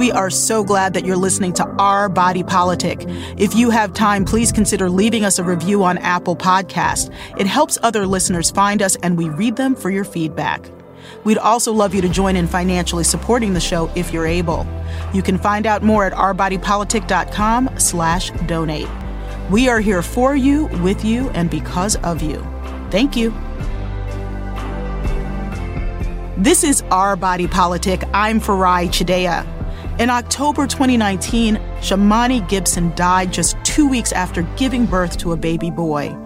We are so glad that you're listening to Our Body Politic. If you have time, please consider leaving us a review on Apple Podcast. It helps other listeners find us, and we read them for your feedback. We'd also love you to join in financially supporting the show if you're able. You can find out more at ourbodypolitic.com slash donate. We are here for you, with you, and because of you. Thank you. This is Our Body Politic. I'm Farai Chideya. In October 2019, Shamony Gibson died just two weeks after giving birth to a baby boy.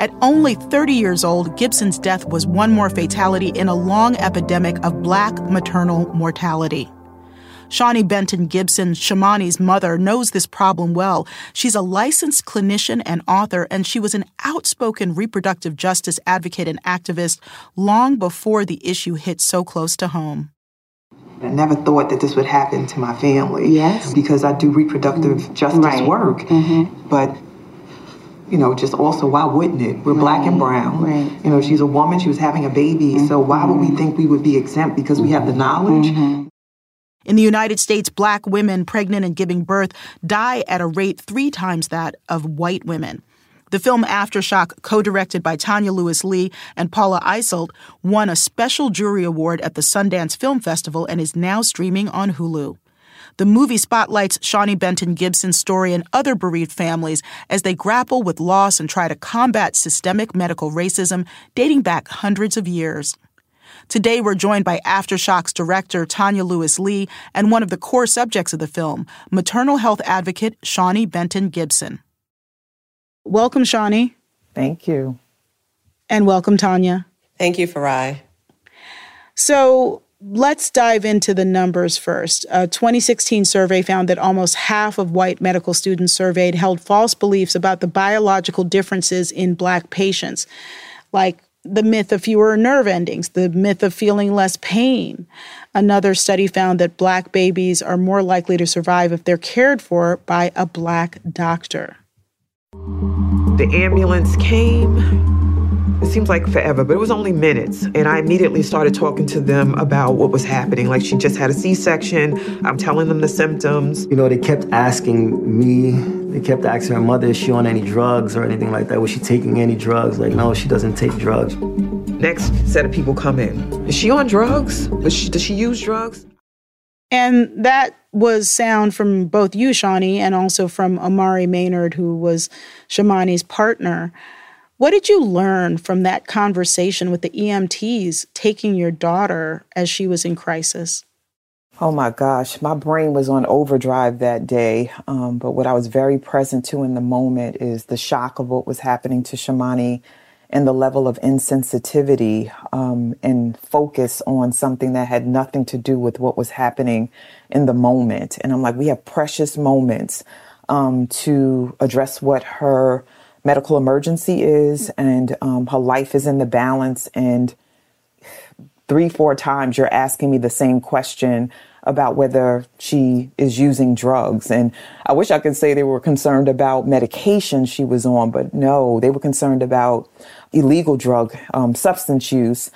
At only 30 years old, Gibson's death was one more fatality in a long epidemic of black maternal mortality. Shawnee Benton Gibson, Shamony's mother, knows this problem well. She's a licensed clinician and author, and she was an outspoken reproductive justice advocate and activist long before the issue hit so close to home. I never thought that this would happen to my family. Yes. Because I do reproductive mm-hmm. justice right. work. Mm-hmm. But, you know, just also, why wouldn't it? We're right. black and brown. Right. You know, she's a woman, she was having a baby. Mm-hmm. So why would we think we would be exempt because we have the knowledge? Mm-hmm. In the United States, black women pregnant and giving birth die at a rate three times that of white women. The film Aftershock, co directed by Tonya Lewis Lee and Paula Eiselt, won a special jury award at the Sundance Film Festival and is now streaming on Hulu. The movie spotlights Shawnee Benton Gibson's story and other bereaved families as they grapple with loss and try to combat systemic medical racism dating back hundreds of years. Today, we're joined by Aftershock's director, Tonya Lewis Lee, and one of the core subjects of the film, maternal health advocate Shawnee Benton Gibson. Welcome, Shawnee. Thank you. And welcome, Tonya. Thank you, Farai. So, let's dive into the numbers first. A 2016 survey found that almost half of white medical students surveyed held false beliefs about the biological differences in black patients, like the myth of fewer nerve endings, the myth of feeling less pain. Another study found that black babies are more likely to survive if they're cared for by a black doctor. The ambulance came. It seems like forever, but it was only minutes. And I immediately started talking to them about what was happening. Like she just had a C section. I'm telling them the symptoms. You know, they kept asking me, they kept asking her mother, is she on any drugs or anything like that? Was she taking any drugs? Like, no, she doesn't take drugs. Next set of people come in. Is she on drugs? Does she, does she use drugs? And that was sound from both you, Shawnee, and also from Omari Maynard, who was Shamony's partner. What did you learn from that conversation with the EMTs taking your daughter as she was in crisis? Oh my gosh, my brain was on overdrive that day. Um, but what I was very present to in the moment is the shock of what was happening to Shamony and the level of insensitivity um, and focus on something that had nothing to do with what was happening in the moment. And I'm like, we have precious moments um, to address what her medical emergency is and um, her life is in the balance and three four times you're asking me the same question about whether she is using drugs and i wish i could say they were concerned about medication she was on but no they were concerned about illegal drug um, substance use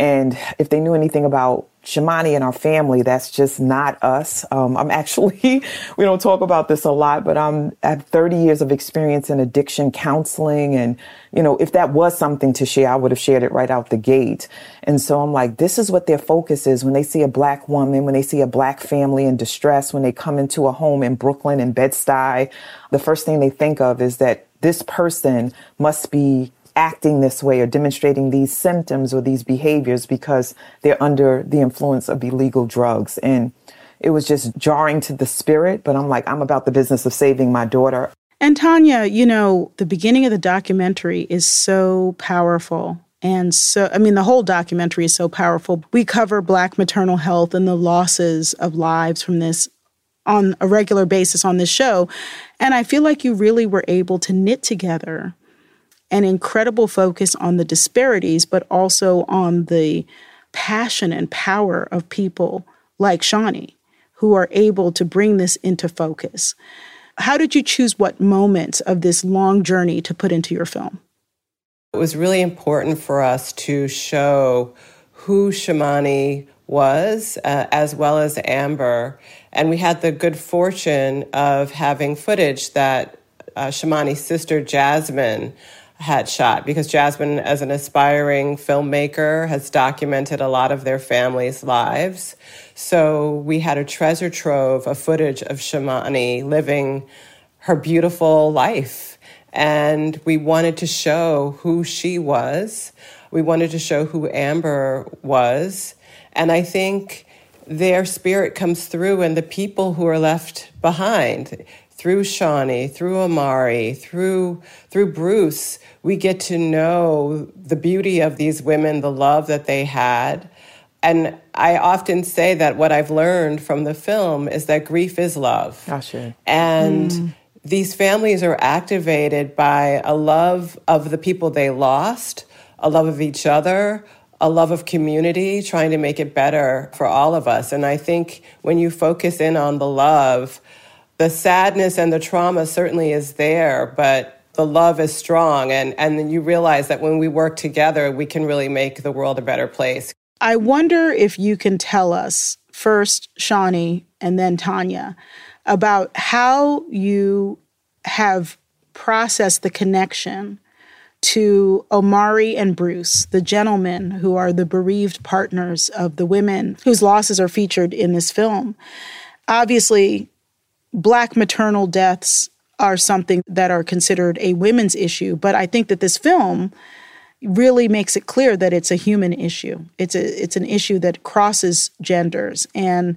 and if they knew anything about Shamony and our family, that's just not us. Um, I'm actually, we don't talk about this a lot, but I'm, have 30 years of experience in addiction counseling. And, you know, if that was something to share, I would have shared it right out the gate. And so I'm like, this is what their focus is when they see a black woman, when they see a black family in distress, when they come into a home in Brooklyn and Bed-Stuy, the first thing they think of is that this person must be acting this way or demonstrating these symptoms or these behaviors because they're under the influence of illegal drugs. And it was just jarring to the spirit, but I'm like, I'm about the business of saving my daughter. And Tonya, you know, the beginning of the documentary is so powerful. And so, I mean, the whole documentary is so powerful. We cover Black maternal health and the losses of lives from this on a regular basis on this show. And I feel like you really were able to knit together an incredible focus on the disparities, but also on the passion and power of people like Shawnee who are able to bring this into focus. How did you choose what moments of this long journey to put into your film? It was really important for us to show who Shamony was, uh, as well as Amber. And we had the good fortune of having footage that uh, Shamony's sister, Jasmine, had shot because Jasmine, as an aspiring filmmaker, has documented a lot of their family's lives. So we had a treasure trove of footage of Shamony living her beautiful life. And we wanted to show who she was. We wanted to show who Amber was. And I think their spirit comes through and the people who are left behind through Shawnee, through Omari, through through Bruce, we get to know the beauty of these women, the love that they had. And I often say that what I've learned from the film is that grief is love. Gotcha. And mm. these families are activated by a love of the people they lost, a love of each other, a love of community, trying to make it better for all of us. And I think when you focus in on the love, the sadness and the trauma certainly is there, but the love is strong. And, and then you realize that when we work together, we can really make the world a better place. I wonder if you can tell us first, shawnee and then Tonya, about how you have processed the connection to Omari and Bruce, the gentlemen who are the bereaved partners of the women whose losses are featured in this film. Obviously, Black maternal deaths are something that are considered a women's issue, but I think that this film really makes it clear that it's a human issue. It's a it's an issue that crosses genders. And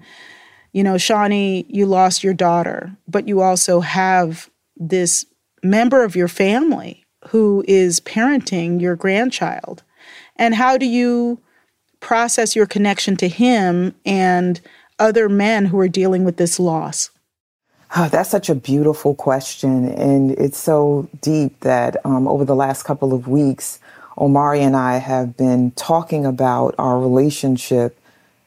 you know, Shawnee, you lost your daughter, but you also have this member of your family who is parenting your grandchild. And how do you process your connection to him and other men who are dealing with this loss? Oh, that's such a beautiful question. And it's so deep that um, over the last couple of weeks, Omari and I have been talking about our relationship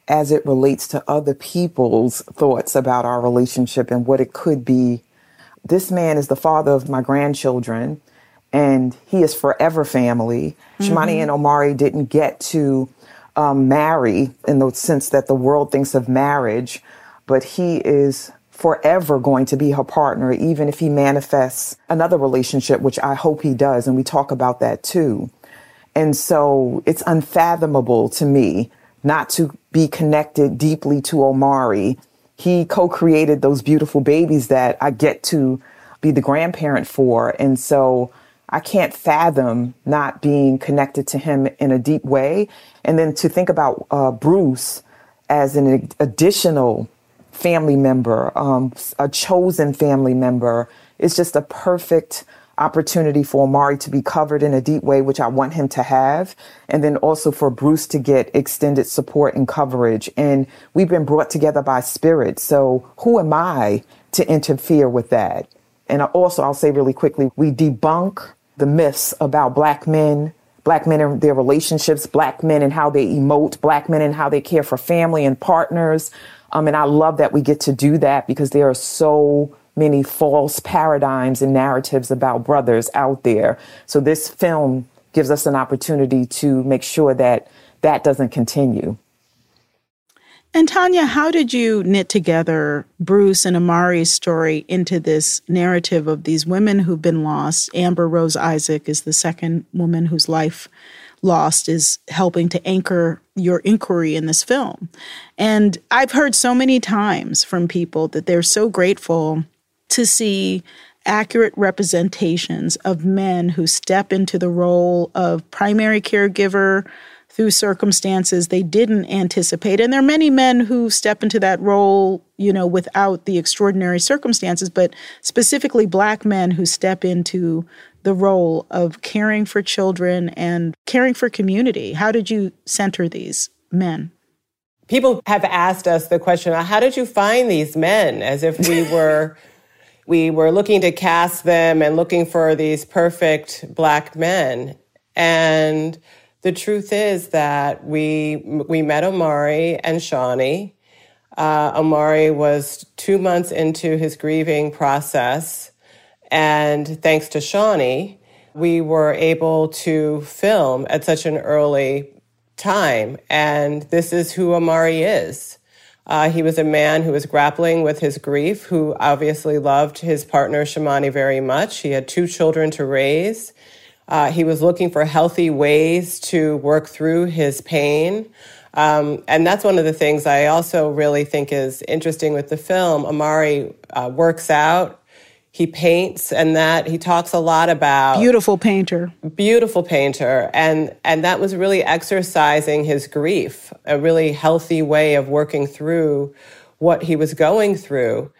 as it relates to other people's thoughts about our relationship and what it could be. This man is the father of my grandchildren, and he is forever family. mm hmm Shamony and Omari didn't get to um, marry in the sense that the world thinks of marriage, but he is forever going to be her partner, even if he manifests another relationship, which I hope he does. And we talk about that too. And so it's unfathomable to me not to be connected deeply to Omari. He co created those beautiful babies that I get to be the grandparent for. And so I can't fathom not being connected to him in a deep way. And then to think about uh, Bruce as an additional family member, um, a chosen family member. It's just a perfect opportunity for Omari to be covered in a deep way, which I want him to have. And then also for Bruce to get extended support and coverage. And we've been brought together by spirit. So who am I to interfere with that? And also, I'll say really quickly, we debunk the myths about black men black men and their relationships, black men and how they emote, black men and how they care for family and partners, um, and I love that we get to do that because there are so many false paradigms and narratives about brothers out there. So this film gives us an opportunity to make sure that that doesn't continue. And Tonya, how did you knit together Bruce and Omari's story into this narrative of these women who've been lost? Amber Rose Isaac is the second woman whose life lost is helping to anchor your inquiry in this film. And I've heard so many times from people that they're so grateful to see accurate representations of men who step into the role of primary caregiver through circumstances they didn't anticipate. And there are many men who step into that role you know, without the extraordinary circumstances, but specifically black men who step into the role of caring for children and caring for community. How did you center these men? People have asked us the question, how did you find these men? As if we were we were looking to cast them and looking for these perfect black men. And the truth is that we we met Omari and Shawnee. Uh, Omari was two months into his grieving process, and thanks to Shawnee, we were able to film at such an early time. And this is who Omari is. Uh, he was a man who was grappling with his grief, who obviously loved his partner Shamony very much. He had two children to raise. Uh, he was looking for healthy ways to work through his pain. Um, and that's one of the things I also really think is interesting with the film. Omari uh, works out he paints and that he talks a lot about beautiful painter. Beautiful painter. And and that was really exercising his grief a really healthy way of working through what he was going through.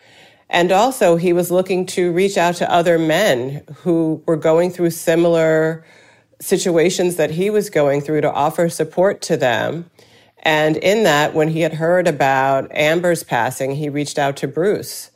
And also he was looking to reach out to other men who were going through similar situations that he was going through to offer support to them. And in that when he had heard about amber's passing he reached out to bruce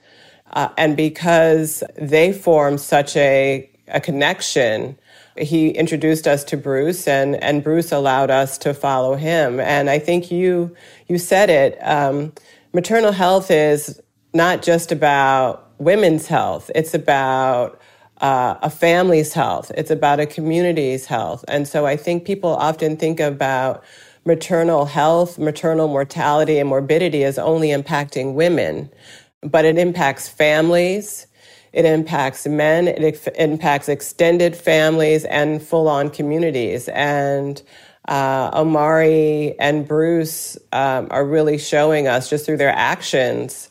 uh, and because they formed such a, a connection, he introduced us to Bruce, and, and Bruce allowed us to follow him. And I think you you said it. Um, maternal health is not just about women's health; it's about uh, a family's health. It's about a community's health. And so I think people often think about maternal health, maternal mortality, and morbidity as only impacting women but it impacts families, it impacts men, it impacts extended families and full on communities. And uh, Omari and Bruce um, are really showing us just through their actions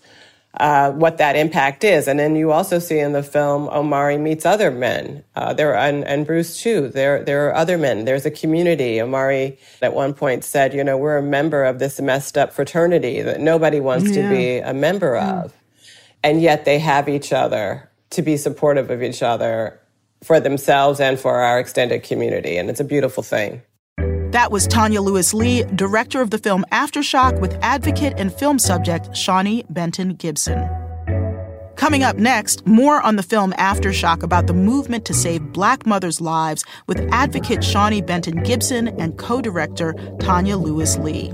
uh, what that impact is. And then you also see in the film Omari meets other men. Uh, there and, and Bruce too. There there are other men. There's a community. Omari at one point said, you know, we're a member of this messed up fraternity that nobody wants yeah. to be a member of and yet they have each other to be supportive of each other for themselves and for our extended community. And it's a beautiful thing. That was Tonya Lewis Lee, director of the film Aftershock, with advocate and film subject Shawnee Benton Gibson. Coming up next, more on the film Aftershock about the movement to save black mothers' lives with advocate Shawnee Benton Gibson and co director Tonya Lewis Lee.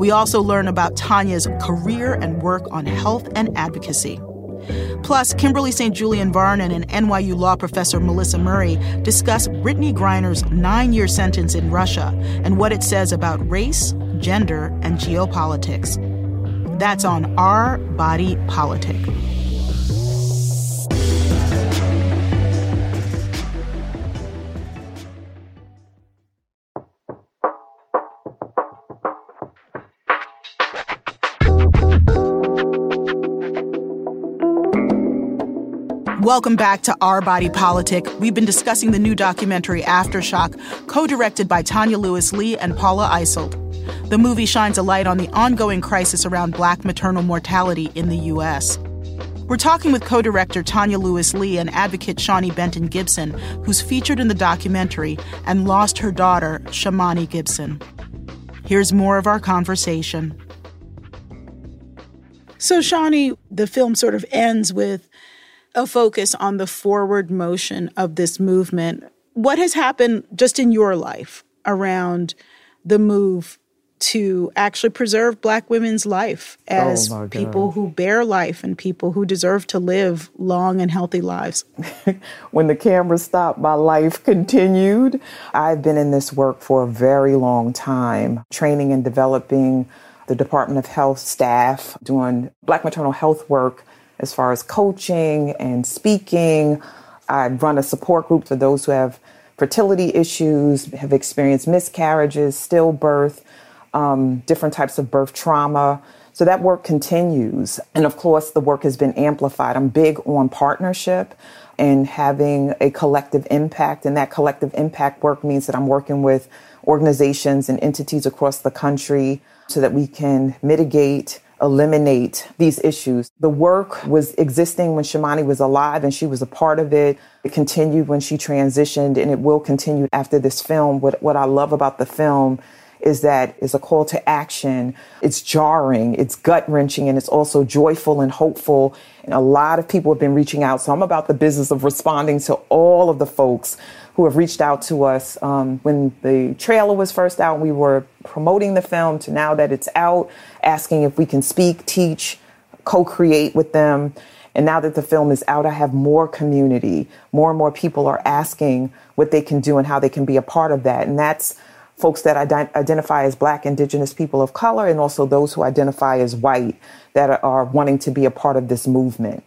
We also learn about Tonya's career and work on health and advocacy. Plus, Kimberly St. Julian Varnon and NYU law professor Melissa Murray discuss Brittney Griner's nine year sentence in Russia and what it says about race, gender, and geopolitics. That's on Our Body Politic. Welcome back to Our Body Politic. We've been discussing the new documentary Aftershock, co directed by Tonya Lewis Lee and Paula Eiselt. The movie shines a light on the ongoing crisis around black maternal mortality in the U.S. We're talking with co director Tonya Lewis Lee and advocate Shawnee Benton Gibson, who's featured in the documentary and lost her daughter, Shamony Gibson. Here's more of our conversation. So, Shawnee, the film sort of ends with a focus on the forward motion of this movement. What has happened just in your life around the move to actually preserve black women's life oh as oh people who bear life and people who deserve to live long and healthy lives. when the camera stopped, my life continued. I've been in this work for a very long time, training and developing the Department of Health staff, doing black maternal health work as far as coaching and speaking. I run a support group for those who have fertility issues, have experienced miscarriages, stillbirth, um, different types of birth trauma. So that work continues. And of course, the work has been amplified. I'm big on partnership and having a collective impact. And that collective impact work means that I'm working with organizations and entities across the country so that we can mitigate eliminate these issues. The work was existing when Shamony was alive and she was a part of it. It continued when she transitioned and it will continue after this film. What, what I love about the film is that is a call to action. It's jarring, it's gut wrenching, and it's also joyful and hopeful. And a lot of people have been reaching out. So I'm about the business of responding to all of the folks who have reached out to us um, when the trailer was first out. We were promoting the film to now that it's out, asking if we can speak, teach, co create with them. And now that the film is out, I have more community. More and more people are asking what they can do and how they can be a part of that. And that's folks that ident- identify as Black, Indigenous people of color, and also those who identify as white that are, are wanting to be a part of this movement.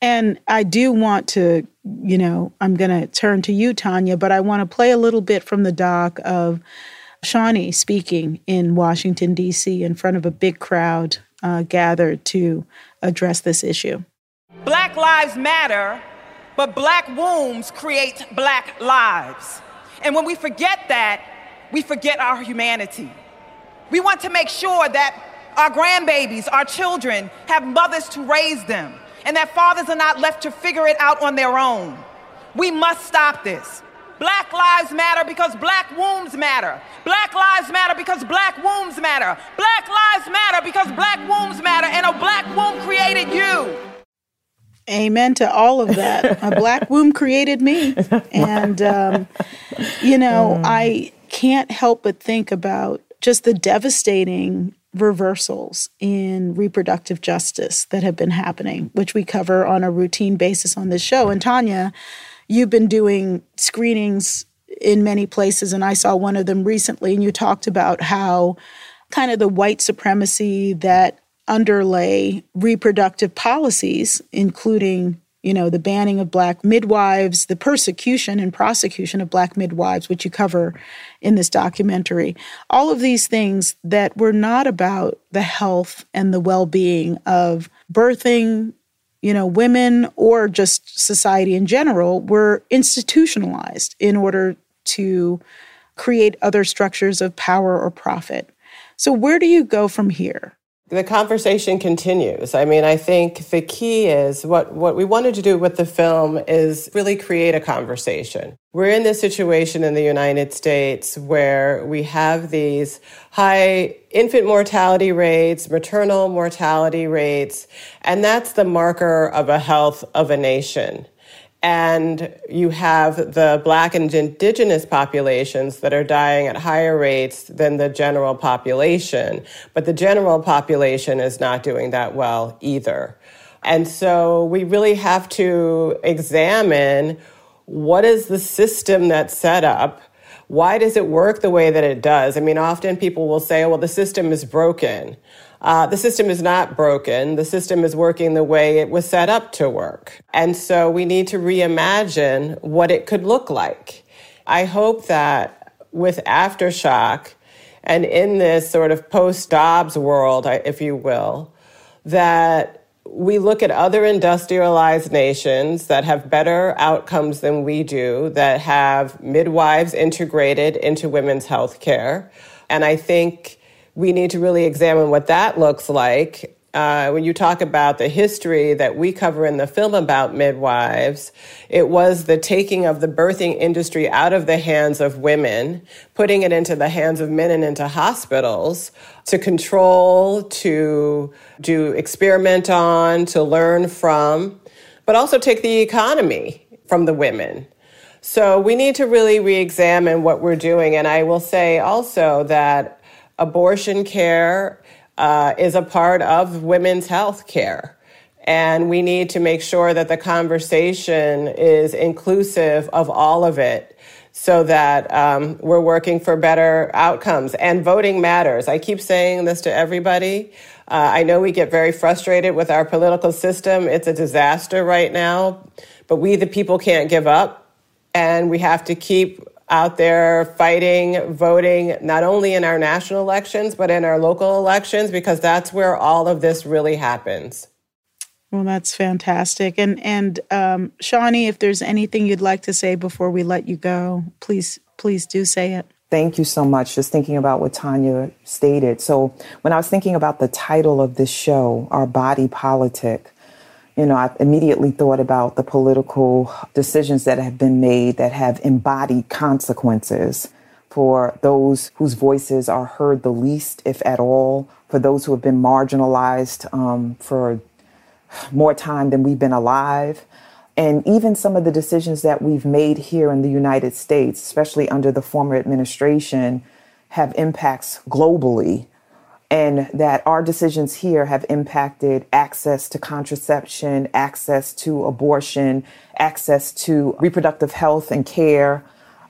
And I do want to, you know, I'm going to turn to you, Tonya, but I want to play a little bit from the doc of Shawnee speaking in Washington, D.C., in front of a big crowd uh, gathered to address this issue. Black lives matter, but black wombs create black lives. And when we forget that, we forget our humanity. We want to make sure that our grandbabies, our children, have mothers to raise them, and that fathers are not left to figure it out on their own. We must stop this. Black lives matter because black wombs matter. Black lives matter because black wombs matter. Black lives matter because black wombs matter, and a black womb created you. Amen to all of that. a black womb created me. And, um, you know, I can't help but think about just the devastating reversals in reproductive justice that have been happening, which we cover on a routine basis on this show. And Tonya, you've been doing screenings in many places, and I saw one of them recently, and you talked about how kind of the white supremacy that underlay reproductive policies, including you know, the banning of black midwives, the persecution and prosecution of black midwives, which you cover in this documentary. All of these things that were not about the health and the well being of birthing, you know, women or just society in general were institutionalized in order to create other structures of power or profit. So, where do you go from here? The conversation continues. I mean, I think the key is what, what we wanted to do with the film is really create a conversation. We're in this situation in the United States where we have these high infant mortality rates, maternal mortality rates, and that's the marker of a health of a nation and you have the black and indigenous populations that are dying at higher rates than the general population. But the general population is not doing that well either. And so we really have to examine what is the system that's set up? Why does it work the way that it does? I mean often people will say well the system is broken uh, the system is not broken. The system is working the way it was set up to work. And so we need to reimagine what it could look like. I hope that with Aftershock and in this sort of post Dobbs world, if you will, that we look at other industrialized nations that have better outcomes than we do, that have midwives integrated into women's health care. And I think we need to really examine what that looks like. Uh, when you talk about the history that we cover in the film about midwives, it was the taking of the birthing industry out of the hands of women, putting it into the hands of men and into hospitals to control, to do experiment on, to learn from, but also take the economy from the women. So we need to really re examine what we're doing. And I will say also that abortion care uh, is a part of women's health care. And we need to make sure that the conversation is inclusive of all of it so that um, we're working for better outcomes. And voting matters. I keep saying this to everybody. Uh, I know we get very frustrated with our political system. It's a disaster right now, but we, the people, can't give up. And we have to keep out there fighting, voting, not only in our national elections, but in our local elections, because that's where all of this really happens. Well, that's fantastic. And and um, Shawnee, if there's anything you'd like to say before we let you go, please please do say it. Thank you so much. Just thinking about what Tonya stated. So, when I was thinking about the title of this show, Our Body Politic, you know, I immediately thought about the political decisions that have been made that have embodied consequences for those whose voices are heard the least, if at all, for those who have been marginalized um, for more time than we've been alive. And even some of the decisions that we've made here in the United States, especially under the former administration, have impacts globally. And that our decisions here have impacted access to contraception, access to abortion, access to reproductive health and care.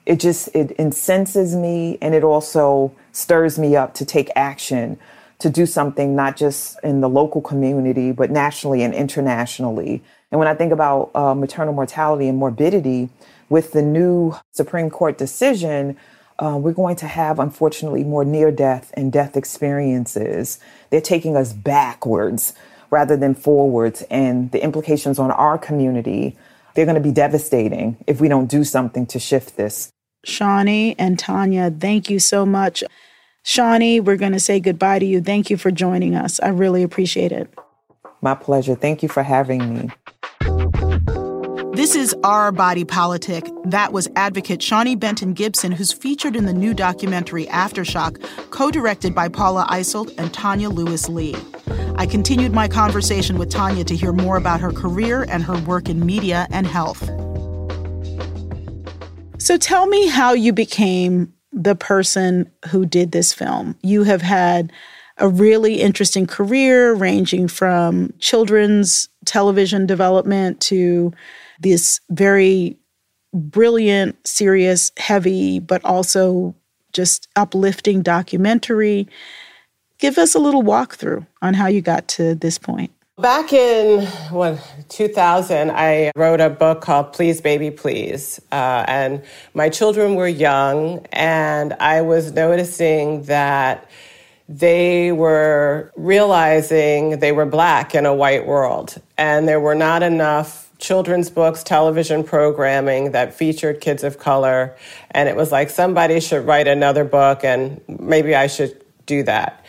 It just it incenses me and it also stirs me up to take action to do something not just in the local community, but nationally and internationally. And when I think about uh, maternal mortality and morbidity, with the new Supreme Court decision, uh, we're going to have, unfortunately, more near death and death experiences. They're taking us backwards rather than forwards. And the implications on our community, they're going to be devastating if we don't do something to shift this. Shawnee and Tonya, thank you so much. Shawnee, we're going to say goodbye to you. Thank you for joining us. I really appreciate it. My pleasure. Thank you for having me. This is Our Body Politic. That was advocate Shawnee Benton Gibson, who's featured in the new documentary Aftershock, co directed by Paula Eiselt and Tonya Lewis Lee. I continued my conversation with Tonya to hear more about her career and her work in media and health. So tell me how you became the person who did this film. You have had a really interesting career ranging from children's television development to this very brilliant, serious, heavy, but also just uplifting documentary. Give us a little walkthrough on how you got to this point. Back in what 2000, I wrote a book called Please Baby Please, uh, and my children were young, and I was noticing that they were realizing they were black in a white world, and there were not enough children's books, television programming that featured kids of color, and it was like somebody should write another book, and maybe I should do that.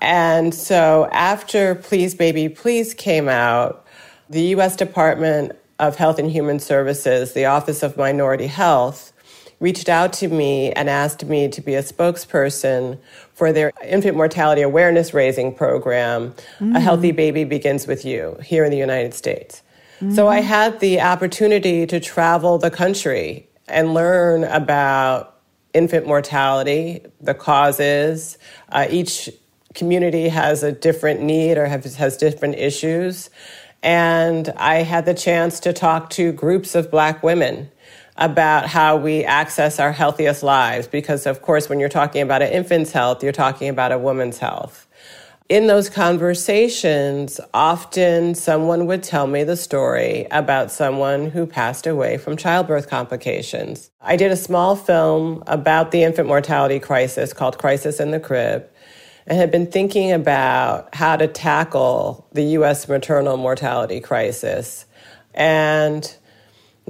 And so after Please Baby Please came out, the US Department of Health and Human Services, the Office of Minority Health, reached out to me and asked me to be a spokesperson for their infant mortality awareness raising program, mm. A Healthy Baby Begins with You, here in the United States. So I had the opportunity to travel the country and learn about infant mortality, the causes. Uh, each community has a different need or has, has different issues. And I had the chance to talk to groups of Black women about how we access our healthiest lives. Because, of course, when you're talking about an infant's health, you're talking about a woman's health. In those conversations, often someone would tell me the story about someone who passed away from childbirth complications. I did a small film about the infant mortality crisis called Crisis in the Crib and had been thinking about how to tackle the US maternal mortality crisis. And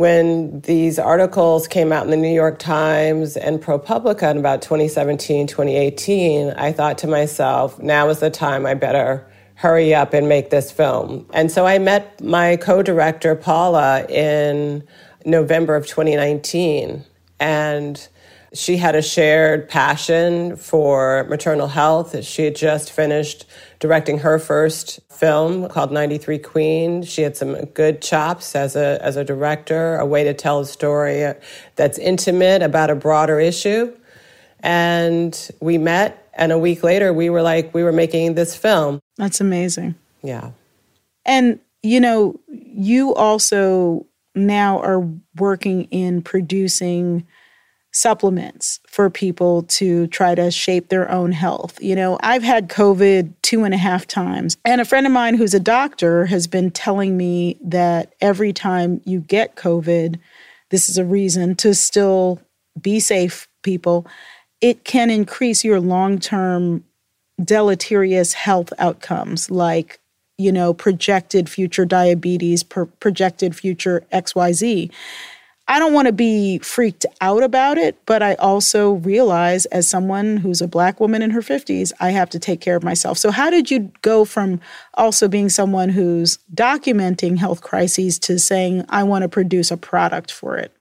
when these articles came out in the New York Times and ProPublica in about 2017, 2018, I thought to myself, now is the time I better hurry up and make this film. And so I met my co director, Paula, in November of 2019. And she had a shared passion for maternal health. She had just finished directing her first film called 93 Queen. She had some good chops as a, as a director, a way to tell a story that's intimate about a broader issue. And we met, and a week later, we were like, we were making this film. That's amazing. Yeah. And, you know, you also now are working in producing supplements for people to try to shape their own health. You know, I've had COVID two and a half times, and a friend of mine who's a doctor has been telling me that every time you get COVID, this is a reason to still be safe, people. It can increase your long term deleterious health outcomes like you know projected future diabetes projected future xyz I don't want to be freaked out about it, but I also realize as someone who's a black woman in her 50s, I have to take care of myself. So, how did you go from also being someone who's documenting health crises to saying, I want to produce a product for it?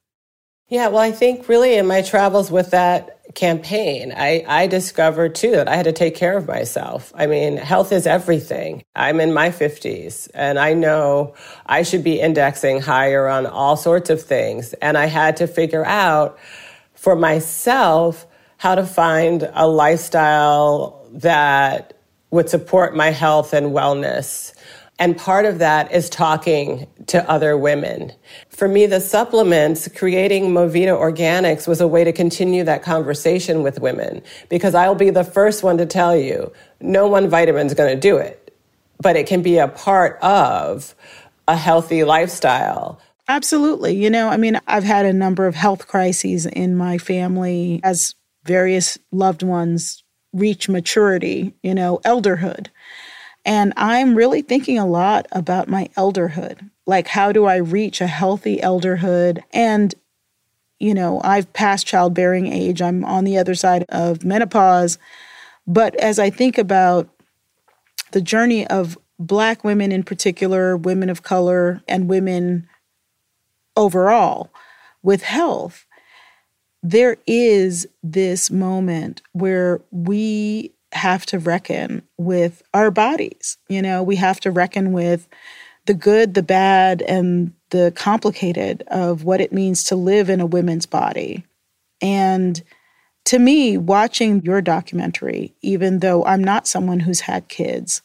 Yeah, well, I think really in my travels with that campaign, I, I discovered too that I had to take care of myself. I mean, health is everything. I'm in my 50s and I know I should be indexing higher on all sorts of things. And I had to figure out for myself how to find a lifestyle that would support my health and wellness and part of that is talking to other women. For me, the supplements, creating Movita Organics was a way to continue that conversation with women because I'll be the first one to tell you no one vitamin is going to do it, but it can be a part of a healthy lifestyle. Absolutely. You know, I mean, I've had a number of health crises in my family as various loved ones reach maturity, you know, elderhood. And I'm really thinking a lot about my elderhood. Like, how do I reach a healthy elderhood? And, you know, I've passed childbearing age, I'm on the other side of menopause. But as I think about the journey of Black women in particular, women of color, and women overall with health, there is this moment where we have to reckon with our bodies. You know, we have to reckon with the good, the bad, and the complicated of what it means to live in a women's body. And to me, watching your documentary, even though I'm not someone who's had kids,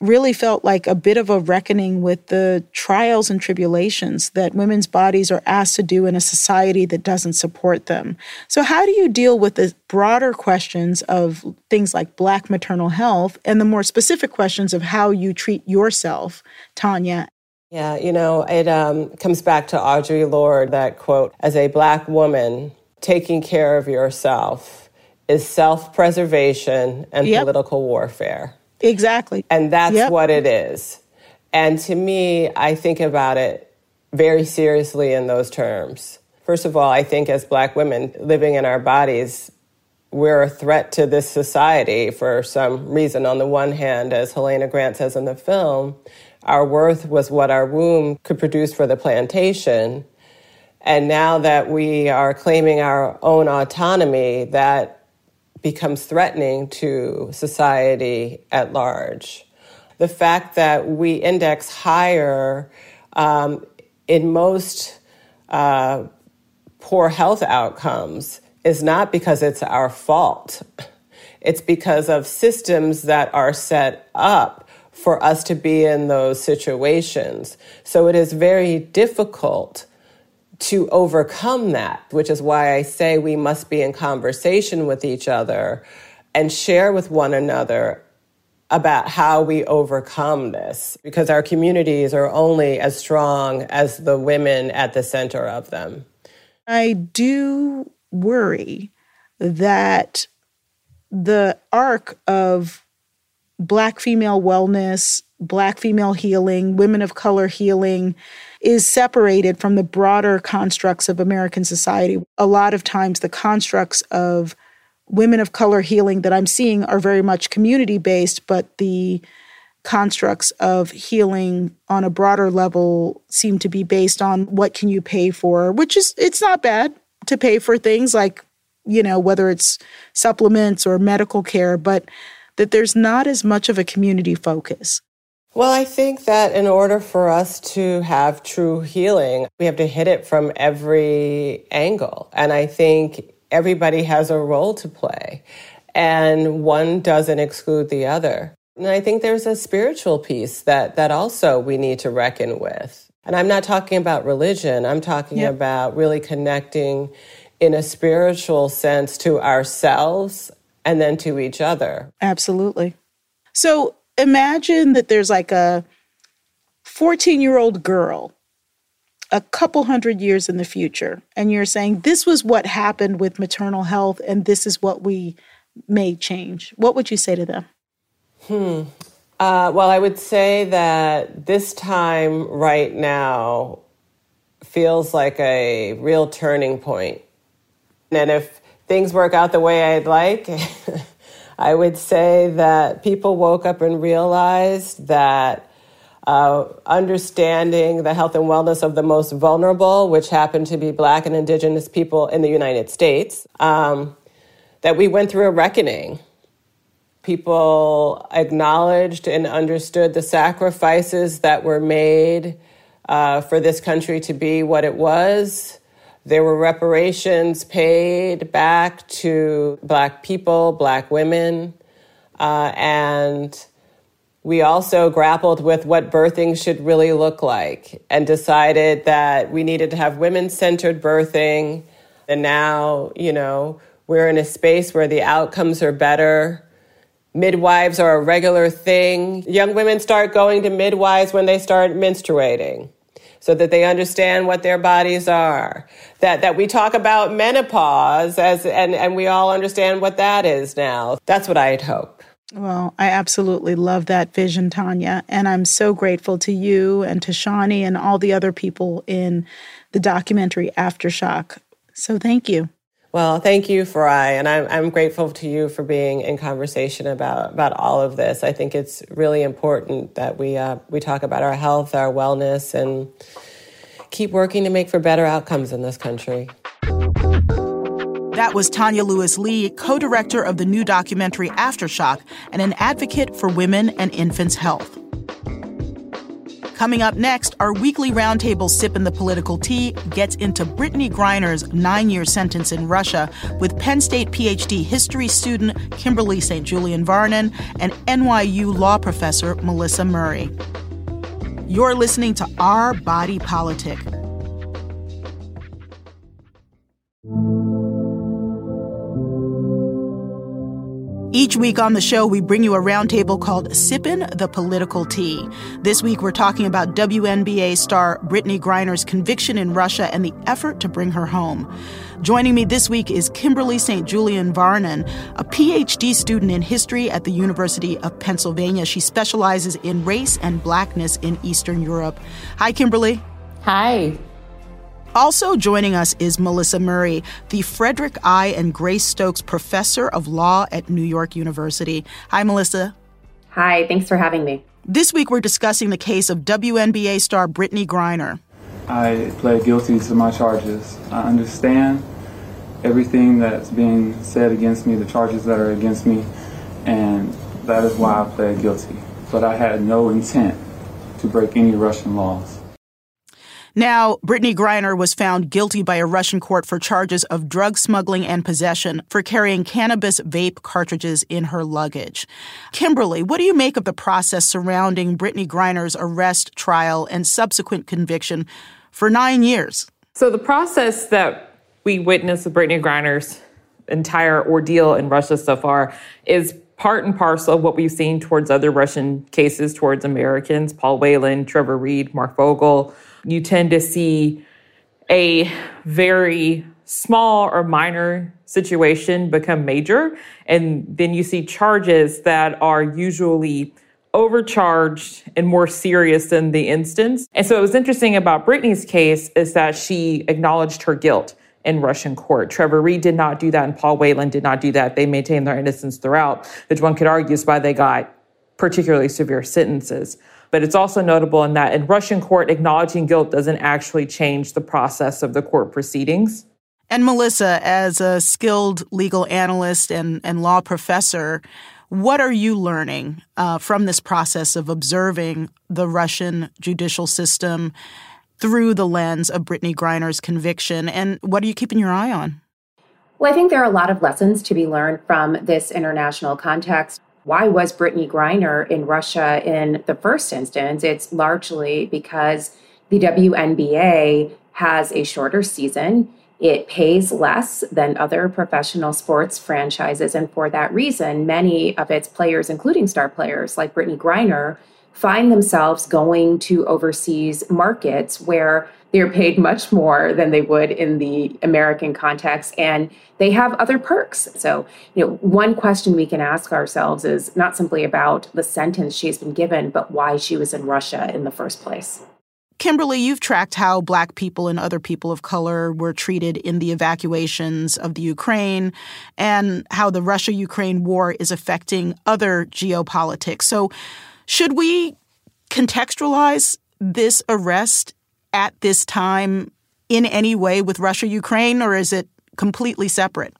really felt like a bit of a reckoning with the trials and tribulations that women's bodies are asked to do in a society that doesn't support them. So, how do you deal with the broader questions of things like Black maternal health and the more specific questions of how you treat yourself, Tonya? Yeah, you know, it um, comes back to Audre Lorde that quote as a Black woman, taking care of yourself is self preservation and yep. political warfare. Exactly. And that's yep. what it is. And to me, I think about it very seriously in those terms. First of all, I think as Black women living in our bodies, we're a threat to this society for some reason. On the one hand, as Helena Grant says in the film, our worth was what our womb could produce for the plantation. And now that we are claiming our own autonomy, that becomes threatening to society at large. The fact that we index higher um, in most uh, poor health outcomes is not because it's our fault. It's because of systems that are set up for us to be in those situations. So it is very difficult to overcome that, which is why I say we must be in conversation with each other and share with one another about how we overcome this because our communities are only as strong as the women at the center of them. I do worry that the arc of Black female wellness, Black female healing, women of color healing is separated from the broader constructs of American society. A lot of times, the constructs of women of color healing that I'm seeing are very much community based, but the constructs of healing on a broader level seem to be based on what can you pay for, which is it's not bad to pay for things like, you know, whether it's supplements or medical care, but that there's not as much of a community focus. Well, I think that in order for us to have true healing, we have to hit it from every angle. And I think everybody has a role to play, and one doesn't exclude the other. And I think there's a spiritual piece that, that also we need to reckon with. And I'm not talking about religion, I'm talking yep. about really connecting in a spiritual sense to ourselves and then to each other. Absolutely. So, imagine that there's like a 14 year old girl a couple hundred years in the future, and you're saying this was what happened with maternal health, and this is what we may change. What would you say to them? Hmm. Uh, well, I would say that this time right now feels like a real turning point. And if things work out the way I'd like, I would say that people woke up and realized that uh, understanding the health and wellness of the most vulnerable, which happened to be Black and Indigenous people in the United States, um, that we went through a reckoning. People acknowledged and understood the sacrifices that were made uh, for this country to be what it was. There were reparations paid back to Black people, Black women, uh, and we also grappled with what birthing should really look like and decided that we needed to have women centered birthing. And now, you know, we're in a space where the outcomes are better. Midwives are a regular thing. Young women start going to midwives when they start menstruating so that they understand what their bodies are. That, that we talk about menopause as, and, and we all understand what that is now. That's what I'd hope. Well, I absolutely love that vision, Tonya. And I'm so grateful to you and to Shawnee and all the other people in the documentary Aftershock. So thank you. Well, thank you, Farai, and I'm, I'm grateful to you for being in conversation about, about all of this. I think it's really important that we, uh, we talk about our health, our wellness, and keep working to make for better outcomes in this country. That was Tonya Lewis Lee, co director of the new documentary Aftershock and an advocate for women and infants' health. Coming up next, our weekly roundtable Sippin' the Political Tea gets into Brittney Griner's nine year sentence in Russia with Penn State PhD history student Kimberly St. Julian Varnon and NYU law professor Melissa Murray. You're listening to Our Body Politic. Each week on the show, we bring you a roundtable called Sippin' the Political Tea. This week, we're talking about WNBA star Brittney Griner's conviction in Russia and the effort to bring her home. Joining me this week is Kimberly St. Julian Varnon, a PhD student in history at the University of Pennsylvania. She specializes in race and blackness in Eastern Europe. Hi, Kimberly. Hi. Also joining us is Melissa Murray, the Frederick I. and Grace Stokes Professor of Law at New York University. Hi, Melissa. Hi, thanks for having me. This week we're discussing the case of WNBA star Brittney Griner. I pled guilty to my charges. I understand everything that's being said against me, the charges that are against me, and that is why I pled guilty. But I had no intent to break any Russian laws. Now, Brittney Griner was found guilty by a Russian court for charges of drug smuggling and possession for carrying cannabis vape cartridges in her luggage. Kimberly, what do you make of the process surrounding Brittney Griner's arrest, trial, and subsequent conviction for nine years? So, the process that we witnessed with Brittney Griner's entire ordeal in Russia so far is part and parcel of what we've seen towards other Russian cases towards Americans Paul Whelan, Trevor Reed, Marc Fogel you tend to see a very small or minor situation become major. And then you see charges that are usually overcharged and more serious than the instance. And so, what was interesting about Brittney's case is that she acknowledged her guilt in Russian court. Trevor Reed did not do that, and Paul Whelan did not do that. They maintained their innocence throughout, which one could argue is why they got particularly severe sentences. But it's also notable in that in Russian court, acknowledging guilt doesn't actually change the process of the court proceedings. And Melissa, as a skilled legal analyst and, and law professor, what are you learning uh, from this process of observing the Russian judicial system through the lens of Brittney Griner's conviction? And what are you keeping your eye on? Well, I think there are a lot of lessons to be learned from this international context. Why was Brittney Griner in Russia in the first instance? It's largely because the WNBA has a shorter season. It pays less than other professional sports franchises. And for that reason, many of its players, including star players like Brittney Griner, find themselves going to overseas markets where they're paid much more than they would in the American context, and they have other perks. So, you know, one question we can ask ourselves is not simply about the sentence she's been given, but why she was in Russia in the first place. Kimberly, you've tracked how Black people and other people of color were treated in the evacuations of the Ukraine and how the Russia Ukraine war is affecting other geopolitics. So, should we contextualize this arrest at this time in any way with Russia Ukraine, or is it completely separate?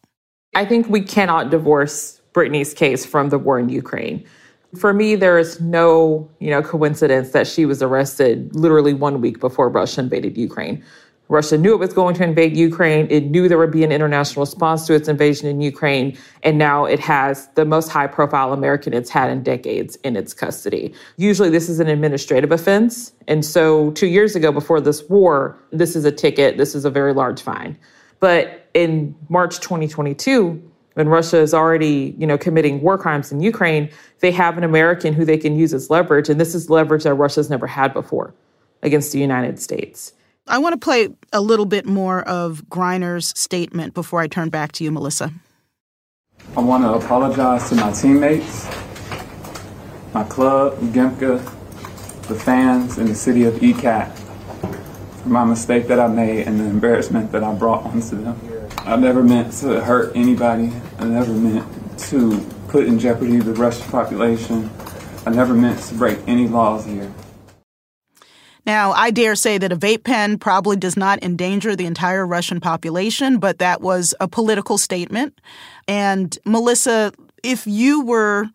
I think we cannot divorce Brittney's case from the war in Ukraine. For me, there is no, you know, coincidence that she was arrested literally one week before Russia invaded Ukraine. Russia knew it was going to invade Ukraine. It knew there would be an international response to its invasion in Ukraine. And now it has the most high profile American it's had in decades in its custody. Usually, this is an administrative offense. And so, two years ago, before this war, this is a ticket, this is a very large fine. But in March 2022, when Russia is already, you know, committing war crimes in Ukraine, they have an American who they can use as leverage, and this is leverage that Russia's never had before against the United States. I want to play a little bit more of Griner's statement before I turn back to you, Melissa. I want to apologize to my teammates, my club, GEMCA, the fans, and the city of Ekat for my mistake that I made and the embarrassment that I brought onto them. I never meant to hurt anybody. I never meant to put in jeopardy the Russian population. I never meant to break any laws here. Now, I dare say that a vape pen probably does not endanger the entire Russian population, but that was a political statement. And Melissa, if you were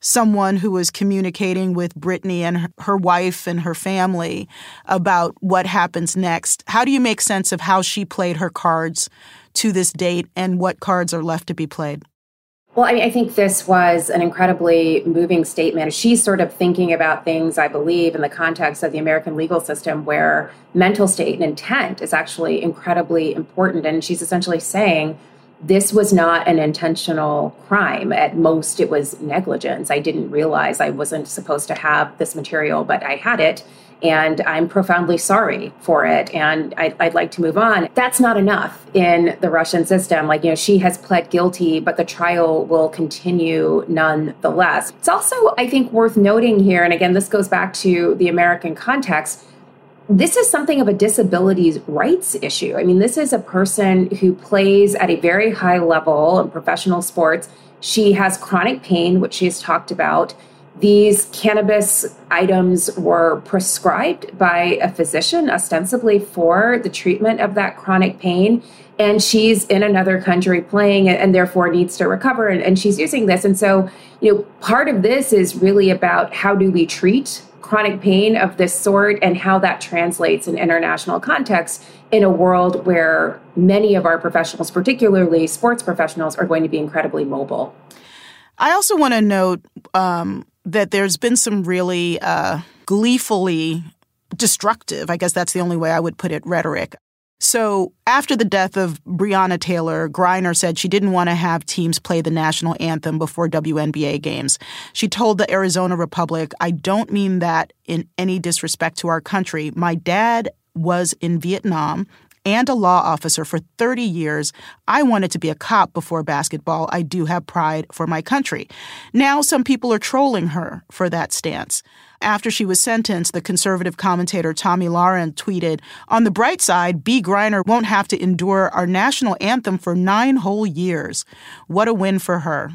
someone who was communicating with Brittney and her wife and her family about what happens next, how do you make sense of how she played her cards to this date and what cards are left to be played? Well, I mean, I think this was an incredibly moving statement. She's sort of thinking about things, I believe, in the context of the American legal system where mental state and intent is actually incredibly important. And she's essentially saying, this was not an intentional crime. At most, it was negligence. I didn't realize I wasn't supposed to have this material, but I had it and I'm profoundly sorry for it, and I'd, I'd, like to move on. That's not enough in the Russian system. Like, you know, she has pled guilty, but the trial will continue nonetheless. It's also, I think, worth noting here, and again, this goes back to the American context. This is something of a disabilities rights issue. I mean, this is a person who plays at a very high level in professional sports. She has chronic pain, which she has talked about. These cannabis items were prescribed by a physician, ostensibly for the treatment of that chronic pain. And she's in another country playing and therefore needs to recover. And, and she's using this. And so, you know, part of this is really about how do we treat chronic pain of this sort and how that translates in international context in a world where many of our professionals, particularly sports professionals, are going to be incredibly mobile. I also want to note um, that there's been some really uh, gleefully destructive, I guess that's the only way I would put it, rhetoric. So after the death of Breonna Taylor, Griner said she didn't want to have teams play the national anthem before WNBA games. She told the Arizona Republic, I don't mean that in any disrespect to our country. My dad was in Vietnam and a law officer for 30 years. I wanted to be a cop before basketball. I do have pride for my country. Now, some people are trolling her for that stance. After she was sentenced, the conservative commentator Tomi Lahren tweeted, On the bright side, B. Griner won't have to endure our national anthem for nine whole years. What a win for her.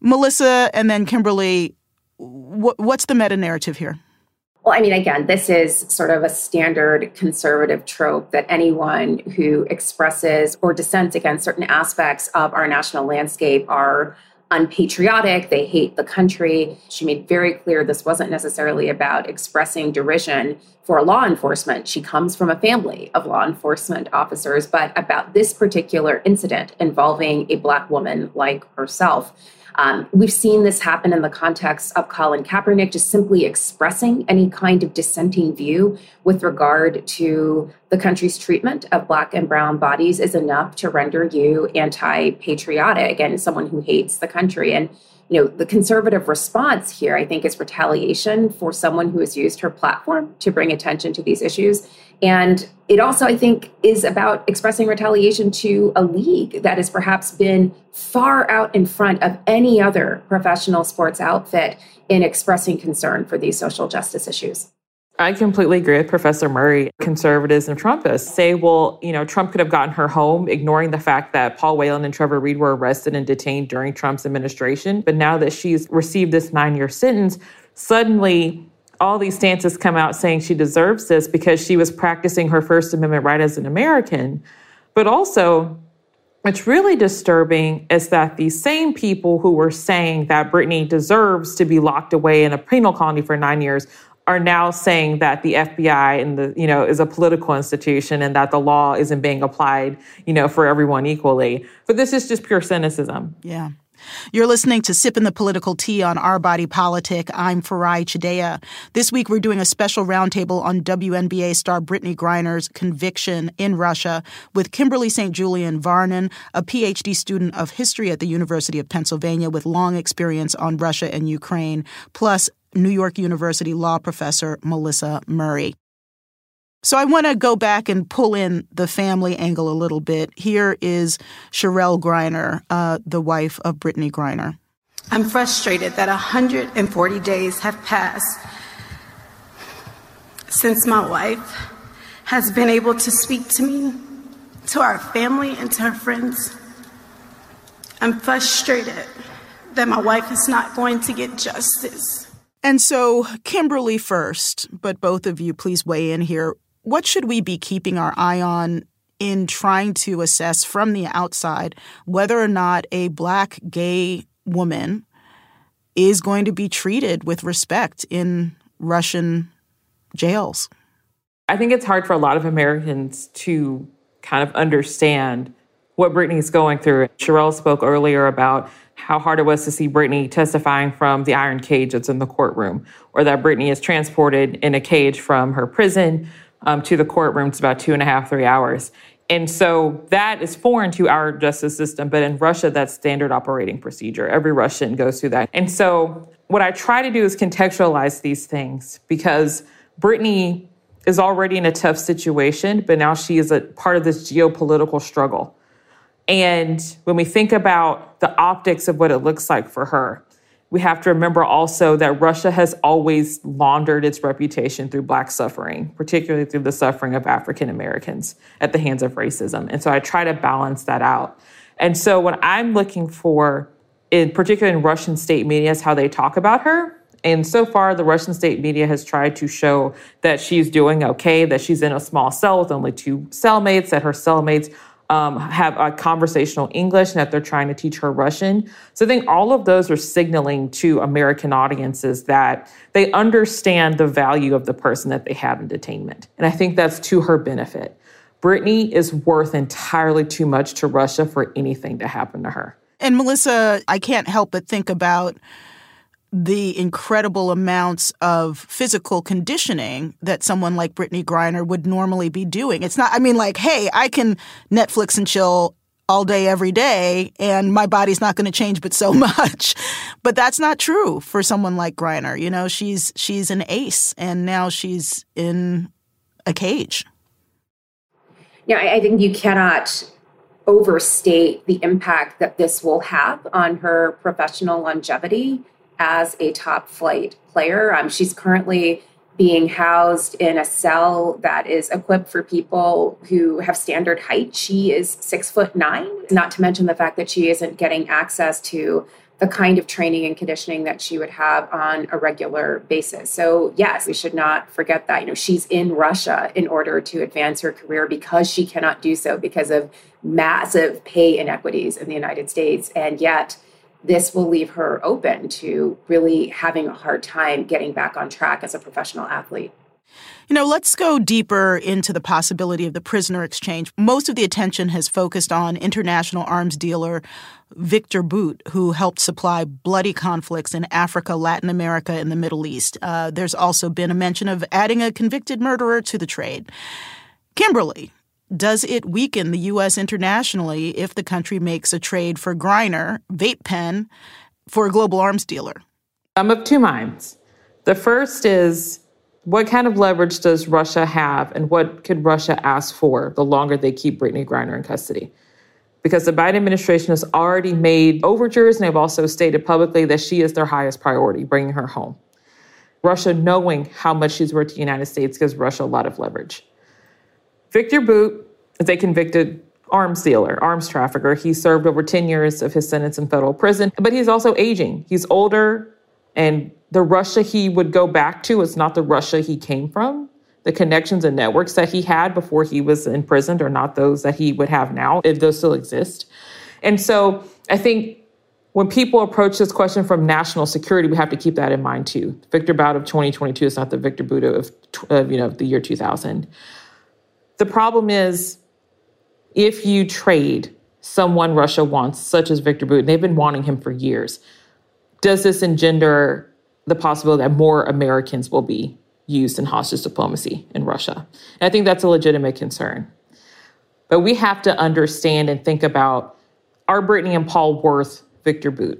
Melissa and then Kimberly, what's the meta narrative here? Well, I mean, again, this is sort of a standard conservative trope that anyone who expresses or dissents against certain aspects of our national landscape are unpatriotic, they hate the country. She made very clear this wasn't necessarily about expressing derision for law enforcement. She comes from a family of law enforcement officers, but about this particular incident involving a Black woman like herself. Um, we've seen this happen in the context of Colin Kaepernick just simply expressing any kind of dissenting view with regard to the country's treatment of Black and Brown bodies is enough to render you anti patriotic and someone who hates the country. And you know, the conservative response here, I think, is retaliation for someone who has used her platform to bring attention to these issues. And it also, I think, is about expressing retaliation to a league that has perhaps been far out in front of any other professional sports outfit in expressing concern for these social justice issues. I completely agree with Professor Murray. Conservatives and Trumpists say, well, you know, Trump could have gotten her home, ignoring the fact that Paul Whelan and Trevor Reed were arrested and detained during Trump's administration. But now that she's received this nine year sentence, suddenly all these stances come out saying she deserves this because she was practicing her First Amendment right as an American. But also, what's really disturbing is that these same people who were saying that Brittney deserves to be locked away in a penal colony for nine years are now saying that the FBI and the you know is a political institution and that the law isn't being applied you know for everyone equally. But this is just pure cynicism. Yeah. You're listening to Sippin' the Political Tea on Our Body Politic. I'm Farai Chideya. This week, we're doing a special roundtable on WNBA star Brittney Griner's conviction in Russia with Kimberly St. Julian Varnon, a PhD student of history at the University of Pennsylvania with long experience on Russia and Ukraine, plus New York University law professor Melissa Murray. So I want to go back and pull in the family angle a little bit. Here is Cherelle Griner, uh, the wife of Brittney Griner. I'm frustrated that 140 days have passed since my wife has been able to speak to me, to our family, and to her friends. I'm frustrated that my wife is not going to get justice. And so, Kimberly first, but both of you, please weigh in here. What should we be keeping our eye on in trying to assess from the outside whether or not a black gay woman is going to be treated with respect in Russian jails? I think it's hard for a lot of Americans to kind of understand what Brittney is going through. Cherelle spoke earlier about how hard it was to see Brittney testifying from the iron cage that's in the courtroom, or that Brittney is transported in a cage from her prison um, to the courtroom. It's about two and a half, three hours. And so that is foreign to our justice system, but in Russia, that's standard operating procedure. Every Russian goes through that. And so what I try to do is contextualize these things because Brittney is already in a tough situation, but now she is a part of this geopolitical struggle. And when we think about the optics of what it looks like for her, we have to remember also that Russia has always laundered its reputation through Black suffering, particularly through the suffering of African Americans at the hands of racism. And so I try to balance that out. And so what I'm looking for, in particular in Russian state media, is how they talk about her. And so far, the Russian state media has tried to show that she's doing okay, that she's in a small cell with only two cellmates, that her cellmates um, have a conversational English and that they're trying to teach her Russian. So I think all of those are signaling to American audiences that they understand the value of the person that they have in detainment. And I think that's to her benefit. Brittney is worth entirely too much to Russia for anything to happen to her. And Melissa, I can't help but think about the incredible amounts of physical conditioning that someone like Brittney Griner would normally be doing. It's not, I mean, like, hey, I can Netflix and chill all day, every day, and my body's not going to change but so much. But that's not true for someone like Griner. You know, she's she's an ace, and now she's in a cage. Yeah, I think you cannot overstate the impact that this will have on her professional longevity as a top flight player. Um, she's currently being housed in a cell that is equipped for people who have standard height. She is six foot nine, not to mention the fact that she isn't getting access to the kind of training and conditioning that she would have on a regular basis. So, yes, we should not forget that. You know, she's in Russia in order to advance her career because she cannot do so because of massive pay inequities in the United States. And yet, this will leave her open to really having a hard time getting back on track as a professional athlete. You know, let's go deeper into the possibility of the prisoner exchange. Most of the attention has focused on international arms dealer Viktor Bout, who helped supply bloody conflicts in Africa, Latin America, and the Middle East. Uh, there's also been a mention of adding a convicted murderer to the trade. Kimberly, does it weaken the U.S. internationally if the country makes a trade for Griner, vape pen, for a global arms dealer? I'm of two minds. The first is what kind of leverage does Russia have, and what could Russia ask for the longer they keep Brittney Griner in custody? Because the Biden administration has already made overtures and they've also stated publicly that she is their highest priority, bringing her home. Russia knowing how much she's worth to the United States gives Russia a lot of leverage. Viktor Bout is a convicted arms dealer, arms trafficker. He served over 10 years of his sentence in federal prison, but he's also aging. He's older, and the Russia he would go back to is not the Russia he came from. The connections and networks that he had before he was imprisoned are not those that he would have now, if those still exist. And so I think when people approach this question from national security, we have to keep that in mind too. Viktor Bout of 2022 is not the Viktor Bout of, of you know the year 2000. The problem is if you trade someone Russia wants, such as Viktor Bout, they've been wanting him for years, does this engender the possibility that more Americans will be used in hostage diplomacy in Russia? And I think that's a legitimate concern. But we have to understand and think about are Brittney and Paul worth Viktor Bout?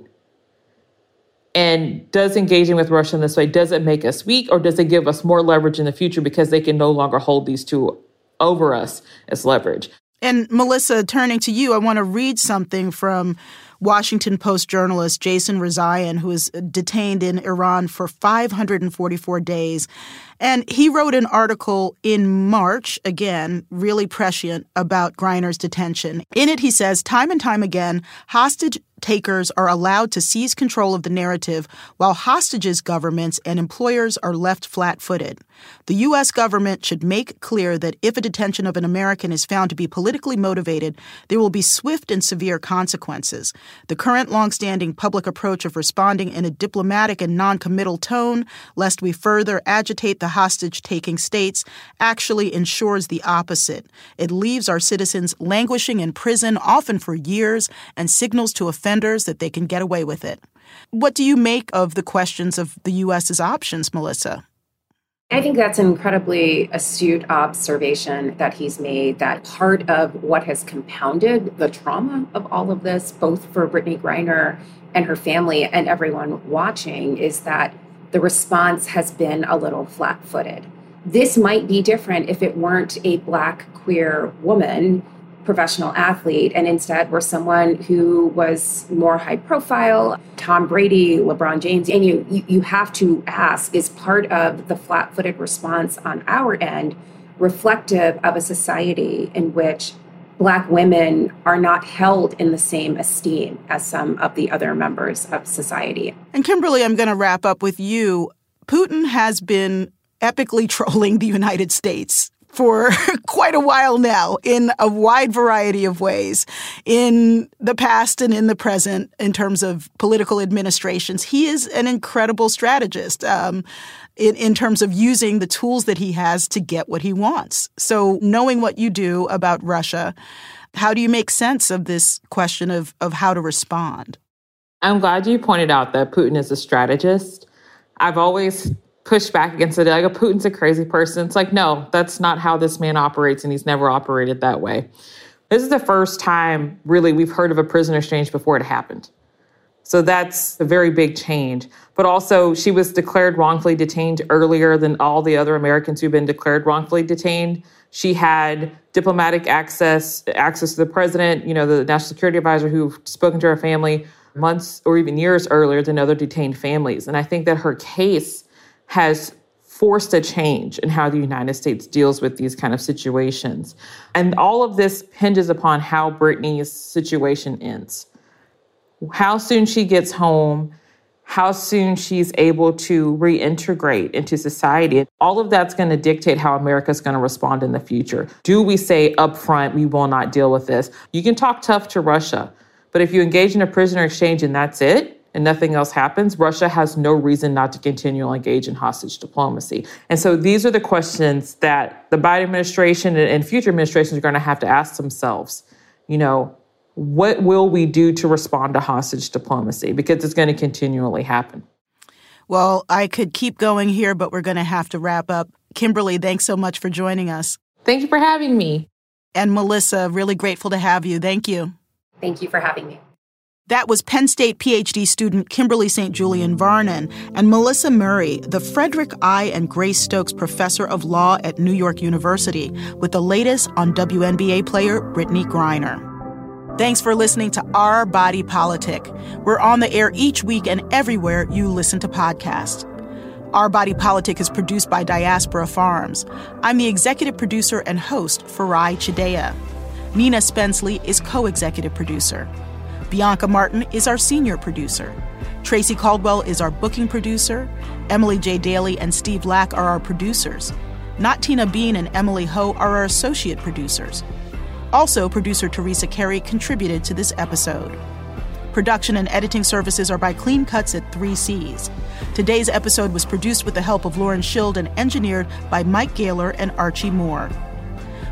And does engaging with Russia in this way, does it make us weak or does it give us more leverage in the future because they can no longer hold these two over us as leverage? And Melissa, turning to you, I want to read something from Washington Post journalist Jason Rezaian, who was detained in Iran for 544 days. And he wrote an article in March, again, really prescient, about Griner's detention. In it, he says, time and time again, hostage takers are allowed to seize control of the narrative while hostages, governments, and employers are left flat footed. The U.S. government should make clear that if a detention of an American is found to be politically motivated, there will be swift and severe consequences. The current longstanding public approach of responding in a diplomatic and noncommittal tone, lest we further agitate the hostage taking states, actually ensures the opposite. It leaves our citizens languishing in prison, often for years, and signals to offend offenders that they can get away with it. What do you make of the questions of the U.S.'s options, Melissa? I think that's an incredibly astute observation that he's made. That part of what has compounded the trauma of all of this, both for Brittney Griner and her family and everyone watching, is that the response has been a little flat footed. This might be different if it weren't a black queer woman professional athlete and instead were someone who was more high profile. Tom brady lebron james and you you have to ask is part of the flat-footed response on our end reflective of a society in which black women are not held in the same esteem as some of the other members of society? And kimberly i'm going to wrap up with you. Putin has been epically trolling the united states for quite a while now in a wide variety of ways in the past and in the present in terms of political administrations. He is an incredible strategist. Um, in, in terms of using the tools that he has to get what he wants. So, knowing what you do about Russia, how do you make sense of this question of, of how to respond? I'm glad you pointed out that Putin is a strategist. I've always push back against it. Like, Putin's a crazy person. It's like, no, that's not how this man operates, and he's never operated that way. This is the first time, really, we've heard of a prisoner exchange before it happened. So that's a very big change. But also, she was declared wrongfully detained earlier than all the other Americans who've been declared wrongfully detained. She had diplomatic access, access to the president, you know, the national security advisor who've spoken to her family months or even years earlier than other detained families. And I think that her case has forced a change in how the United States deals with these kind of situations. And all of this hinges upon how Brittney's situation ends. How soon she gets home, how soon she's able to reintegrate into society. All of that's going to dictate how America's going to respond in the future. Do we say upfront, we will not deal with this? You can talk tough to Russia, but if you engage in a prisoner exchange and that's it, and nothing else happens, Russia has no reason not to continue to engage in hostage diplomacy. And so these are the questions that the Biden administration and future administrations are going to have to ask themselves. You know, what will we do to respond to hostage diplomacy? Because it's going to continually happen. Well, I could keep going here, but we're going to have to wrap up. Kimberly, thanks so much for joining us. Thank you for having me. And Melissa, really grateful to have you. Thank you. Thank you for having me. That was Penn State PhD student Kimberly St. Julian Varnon and Melissa Murray, the Frederick I. and Grace Stokes Professor of Law at New York University, with the latest on WNBA player Brittney Griner. Thanks for listening to Our Body Politic. We're on the air each week and everywhere you listen to podcasts. Our Body Politic is produced by Diaspora Farms. I'm the executive producer and host, Farai Chideya. Nina Spenceley is co executive producer. Bianca Martin is our senior producer. Tracy Caldwell is our booking producer. Emily J. Daly and Steve Lack are our producers. Not Tina Bean and Emily Ho are our associate producers. Also, producer Teresa Carey contributed to this episode. Production and editing services are by Clean Cuts at 3Cs. Today's episode was produced with the help of Lauren Schild and engineered by Mike Gaylor and Archie Moore.